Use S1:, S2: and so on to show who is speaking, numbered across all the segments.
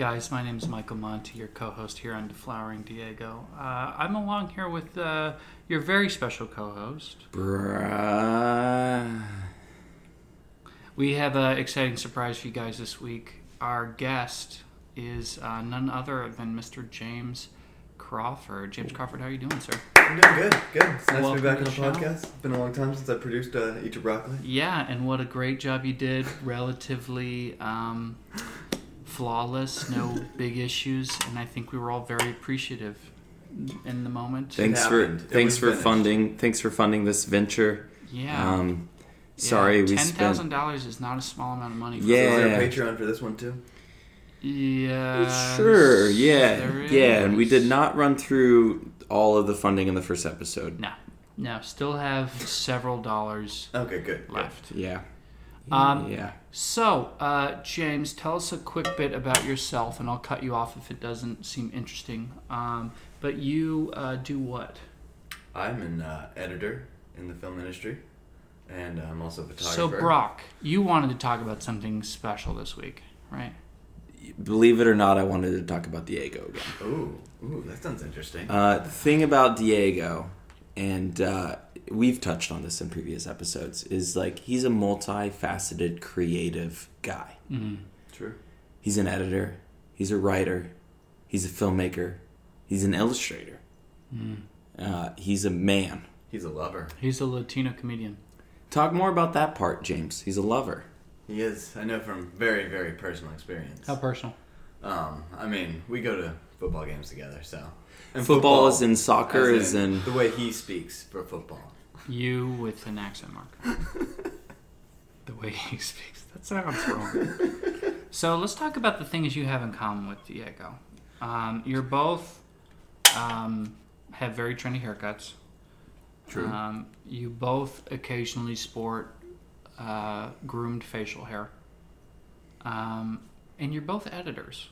S1: guys, my name is Michael Monty, your co-host here on Deflowering Diego. Uh, I'm along here with uh, your very special co-host.
S2: Bruh.
S1: We have an exciting surprise for you guys this week. Our guest is uh, none other than Mr. James Crawford. James Crawford, how are you doing, sir?
S3: I'm doing good. Good. It's nice
S1: Welcome
S3: to be back
S1: to
S3: on the
S1: the
S3: podcast. It's been a long time since I produced uh, Eat Your Broccoli.
S1: Yeah, and what a great job you did. Relatively um, flawless, no big issues, and I think we were all very appreciative in the moment.
S2: Thanks for.
S3: It
S2: thanks for
S3: finished.
S2: funding thanks for funding this venture.
S1: Yeah.
S2: Um, sorry we
S1: ten thousand dollars is not a small amount of money. For
S2: Yeah.
S3: Is there a Patreon for this one too?
S1: Yeah.
S2: Sure, yeah,
S1: there
S2: yeah, and we did not run through all of the funding in the first episode.
S1: No, no. Still have several dollars
S3: Okay, good. good.
S1: left.
S2: Yeah,
S1: Um,
S2: yeah.
S1: So, uh, James, tell us a quick bit about yourself, and I'll cut you off if it doesn't seem interesting. Um, but you uh, do what?
S3: I'm an uh, editor in the film industry, and I'm also a photographer.
S1: So, Brock, you wanted to talk about something special this week, right?
S2: Believe it or not, I wanted to talk about Diego again.
S3: Ooh, ooh, that sounds interesting.
S2: Uh, the thing about Diego, and uh, we've touched on this in previous episodes, is like he's a multifaceted, creative guy.
S1: Mm-hmm.
S3: True.
S2: He's an editor, he's a writer, he's a filmmaker, he's an illustrator, uh, he's a man.
S3: He's a lover.
S1: He's a Latino comedian.
S2: Talk more about that part, James. He's a lover.
S3: He is. I know from very, very personal experience.
S1: How personal?
S3: Um, I mean, we go to football games together, so. And
S2: Football is in soccer,
S3: as
S2: is in-
S3: the way he speaks for football.
S1: You with an accent mark. the way he speaks. That sounds wrong. so let's talk about the things you have in common with Diego. Um, you're both um, have very trendy haircuts.
S3: True.
S1: Um, you both occasionally sport uh, groomed facial hair. Um, and you're both editors.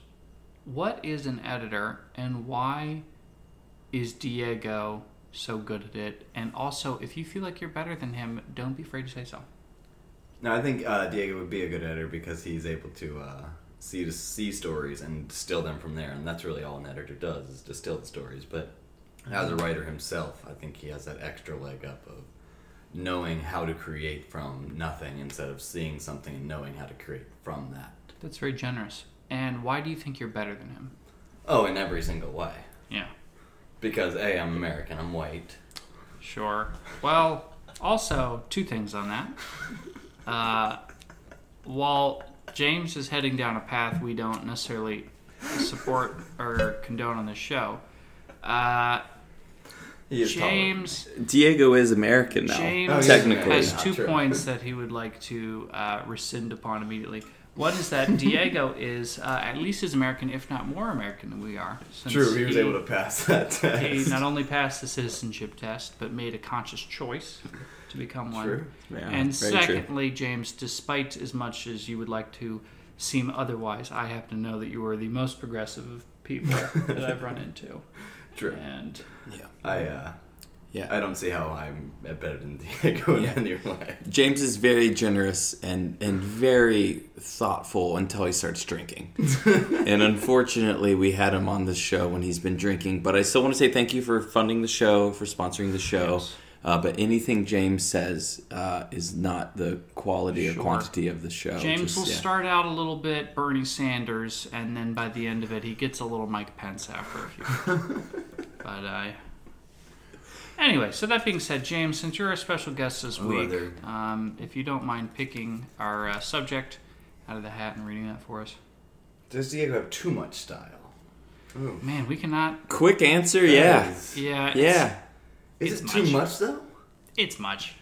S1: What is an editor and why is Diego so good at it? And also, if you feel like you're better than him, don't be afraid to say so.
S3: No, I think uh, Diego would be a good editor because he's able to uh, see to see stories and distill them from there, and that's really all an editor does is distill the stories. But as a writer himself, I think he has that extra leg up of knowing how to create from nothing instead of seeing something and knowing how to create from that.
S1: That's very generous. And why do you think you're better than him?
S3: Oh, in every single way.
S1: Yeah,
S3: Because a, I'm American, I'm white.
S1: sure. Well, also, two things on that. Uh, while James is heading down a path we don't necessarily support or condone on this show, uh,
S3: He is taller than.
S1: James
S2: Diego is American now,
S1: James
S3: Oh, he's
S2: technically.
S1: has two points that he would like to uh, rescind upon immediately. One is that Diego is uh, at least as American, if not more American than we are. since
S3: True, he was able to pass that test.
S1: He not only passed the citizenship test, but made a conscious choice to become one.
S3: True.
S2: Yeah,
S1: and
S2: very true.
S1: secondly, James, despite as much as you would like to seem otherwise, I happen to know that you are the most progressive of people that I've run into.
S3: True.
S1: And
S2: Yeah.
S3: I, uh,
S2: Yeah.
S3: I don't see how I'm better than Diego in
S2: Yeah.
S3: any way.
S2: James is very generous and, and very thoughtful until he starts drinking. and unfortunately, we had him on the show when he's been drinking. But I still want to say thank you for funding the show, for sponsoring the show.
S1: Yes.
S2: Uh, but anything James says uh, is not the quality
S1: Sure.
S2: or quantity of the show.
S1: James
S2: Just-
S1: will
S2: yeah.
S1: start out a little bit Bernie Sanders, and then by the end of it, he gets a little Mike Pence after a few. but uh, anyway, so that being said, James, since you're a special guest this
S3: Ooh,
S1: week,
S3: there-
S1: um, if you don't mind picking our uh, subject out of the hat and reading that for us,
S3: Does Diego have too much style? Ooh.
S1: man, we cannot.
S2: Quick answer, yeah.
S1: Yeah, it's,
S2: Yeah.
S3: is
S1: It's
S3: it too
S1: much.
S3: much though?
S1: it's much.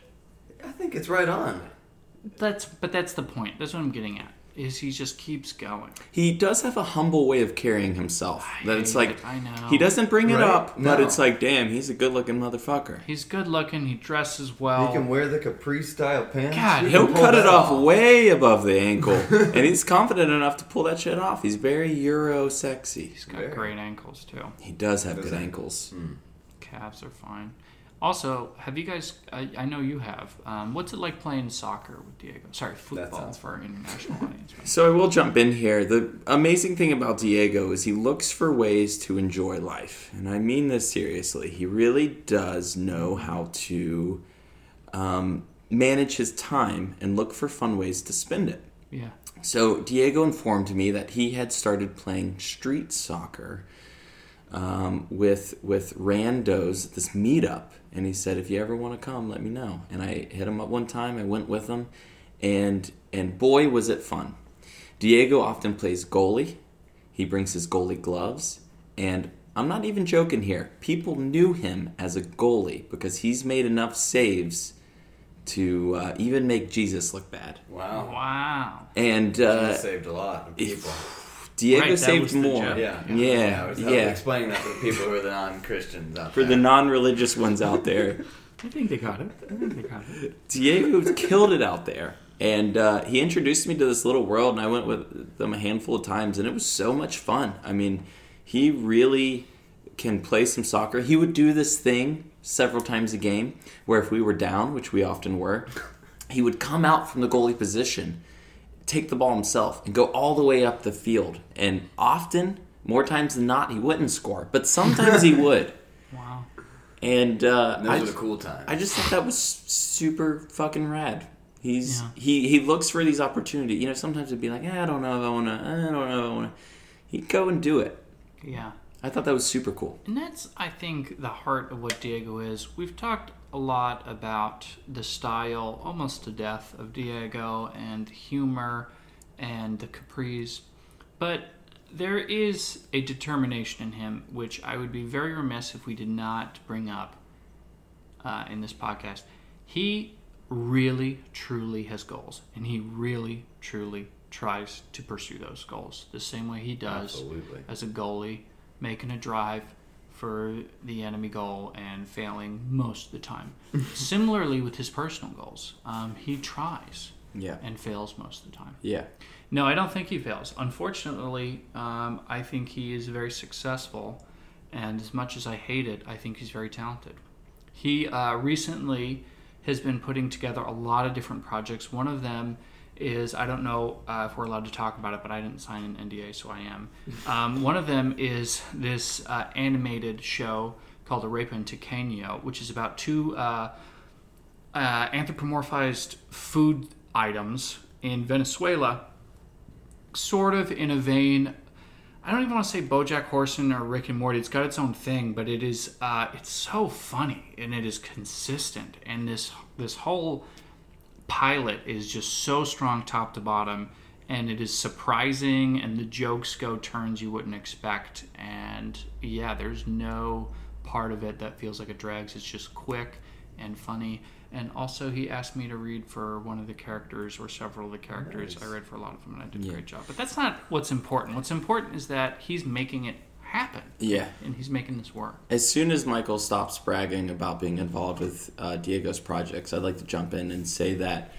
S3: I think it's right on.
S1: That's but that's the point. That's what I'm getting at. Is he just keeps going?
S2: He does have a humble way of carrying himself.
S1: I
S2: That it's like
S1: it, I know.
S2: he doesn't bring it
S3: Right?
S2: up, but it's like, damn, he's a good-looking motherfucker.
S1: He's good looking. He dresses well.
S3: he can wear the capri style pants.
S1: God,
S3: He
S2: He'll cut it
S3: that
S2: off way above the ankle, and he's confident enough to pull that shit off. He's very Euro sexy.
S1: He's got
S3: Very.
S1: great ankles too.
S2: He does have
S3: Does
S2: good
S3: he?
S2: ankles. Hmm.
S1: Calves are fine. Also, have you guys? I, I know you have. Um, what's it like playing soccer with Diego? Sorry, football
S3: sounds
S1: for our international audience.
S2: So I will jump in here. The amazing thing about Diego is he looks for ways to enjoy life, and I mean this seriously. He really does know how to um, manage his time and look for fun ways to spend it.
S1: Yeah.
S2: So Diego informed me that he had started playing street soccer um, with with randos this meetup, and he said, "If you ever want to come, let me know." And I hit him up one time. I went with him, and and boy was it fun. Diego often plays goalie. He brings his goalie gloves, and I'm not even joking here. People knew him as a goalie because he's made enough saves to uh, even make Jesus look bad.
S3: Wow.
S1: Wow.
S2: And
S3: He
S2: uh,
S3: saved a lot of people.
S2: Diego
S1: Right, that
S2: saved
S1: was the
S2: more.
S1: joke.
S3: Yeah.
S2: Yeah,
S3: I was,
S2: yeah.
S3: Explaining that to the people who are the non-Christians out
S2: For
S3: there.
S2: the non-religious ones out there,
S1: I think they got it. I think they got it.
S2: Diego killed it out there, and uh, he introduced me to this little world, and I went with them a handful of times, and it was so much fun. I mean, he really can play some soccer. He would do this thing several times a game, where if we were down, which we often were, he would come out from the goalie position, take the ball himself, and go all the way up the field. And often, more times than not, he wouldn't score, but sometimes he would.
S1: Wow.
S2: And uh,
S3: Those
S2: I,
S3: are the cool times.
S2: I just thought that was super fucking rad. He's
S1: Yeah.
S2: he he looks for these opportunities. You know, sometimes it'd be like, eh, I don't know if I want to. I don't know if I want to. He'd go and do it.
S1: Yeah.
S2: I thought that was super cool.
S1: And that's, I think, the heart of what Diego is. We've talked a lot about the style, almost to death, of Diego and humor and the capris. But there is a determination in him, which I would be very remiss if we did not bring up uh, in this podcast. He really, truly has goals, and he really, truly tries to pursue those goals the same way he does
S3: Absolutely.
S1: as a goalie, making a drive for the enemy goal and failing most of the time. Similarly, with his personal goals, um, he tries
S2: Yeah.
S1: and fails most of the time.
S2: Yeah.
S1: No, I don't think he fails. Unfortunately, um, I think he is very successful, and as much as I hate it, I think he's very talented. He uh, recently has been putting together a lot of different projects. One of them is I don't know uh, if we're allowed to talk about it, but I didn't sign an NDA, so I am. Um, one of them is this uh, animated show called Arepa and Tequeño, which is about two uh, uh, anthropomorphized food items in Venezuela, sort of in a vein. I don't even want to say BoJack Horseman or Rick and Morty. It's got its own thing, but it is uh, so funny and it is consistent. And this this whole pilot is just so strong top to bottom, and it is surprising. And the jokes go turns you wouldn't expect. And yeah, there's no part of it that feels like it drags. It's just quick and funny. And also, he asked me to read for one of the characters or several of the characters.
S3: Nice.
S1: I read for a lot of them, and I did a
S2: Yeah.
S1: great job. But that's not what's important. What's important is that he's making it happen,
S2: Yeah.
S1: and he's making this work.
S2: As soon as Michael stops bragging about being involved with uh, Diego's projects, I'd like to jump in and say that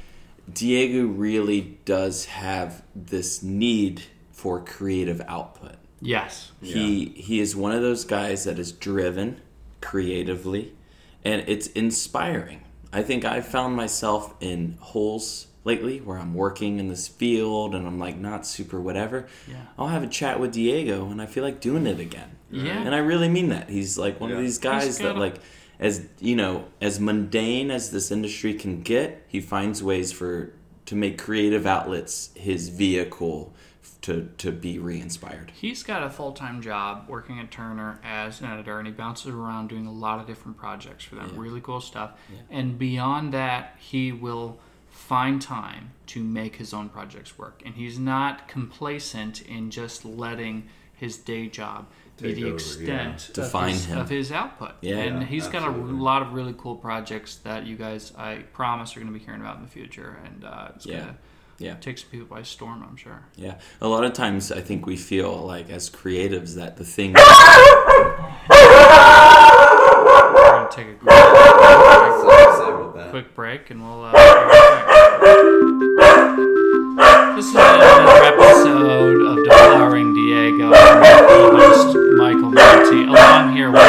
S2: Diego really does have this need for creative output.
S1: Yes.
S2: He he is one of those guys that is driven creatively, and it's inspiring. I think I've found myself in holes lately where I'm working in this field and I'm like not super whatever.
S1: Yeah.
S2: I'll have a chat with Diego and I feel like doing it again.
S1: Yeah.
S2: And I really mean that. He's like one of these guys
S1: He's
S2: that like as you know, as mundane as this industry can get, he finds ways for to make creative outlets his vehicle to to be re-inspired.
S1: He's got a full time job working at Turner as an editor, and he bounces around doing a lot of different projects for them.
S2: Yeah.
S1: Really cool stuff. And beyond that, he will find time to make his own projects work. And he's not complacent in just letting his day job be the
S3: over,
S1: extent
S2: yeah.
S1: of, his,
S2: him.
S1: of his output.
S2: Yeah.
S1: and
S3: Yeah,
S1: he's got a lot of really cool projects that you guys, I promise, are going to be hearing about in the future. And uh, it's
S2: Yeah.
S1: going to
S2: Yeah.
S1: take some people by storm, I'm sure.
S2: Yeah, a lot of times I think we feel like as creatives that the thing.
S1: We're going to take a quick
S3: That's all I say about that.
S1: quick break and we'll uh, be right back. This is another episode of Deflowering Diego. I'm your host Michael Monty, along here with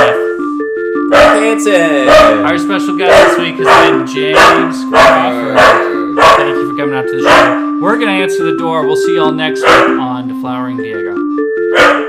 S2: Hansen.
S1: Our special guest this week has been James Crawford. Thank you for coming out to the show. We're going to answer the door. We'll see y'all next week on Deflowering Diego.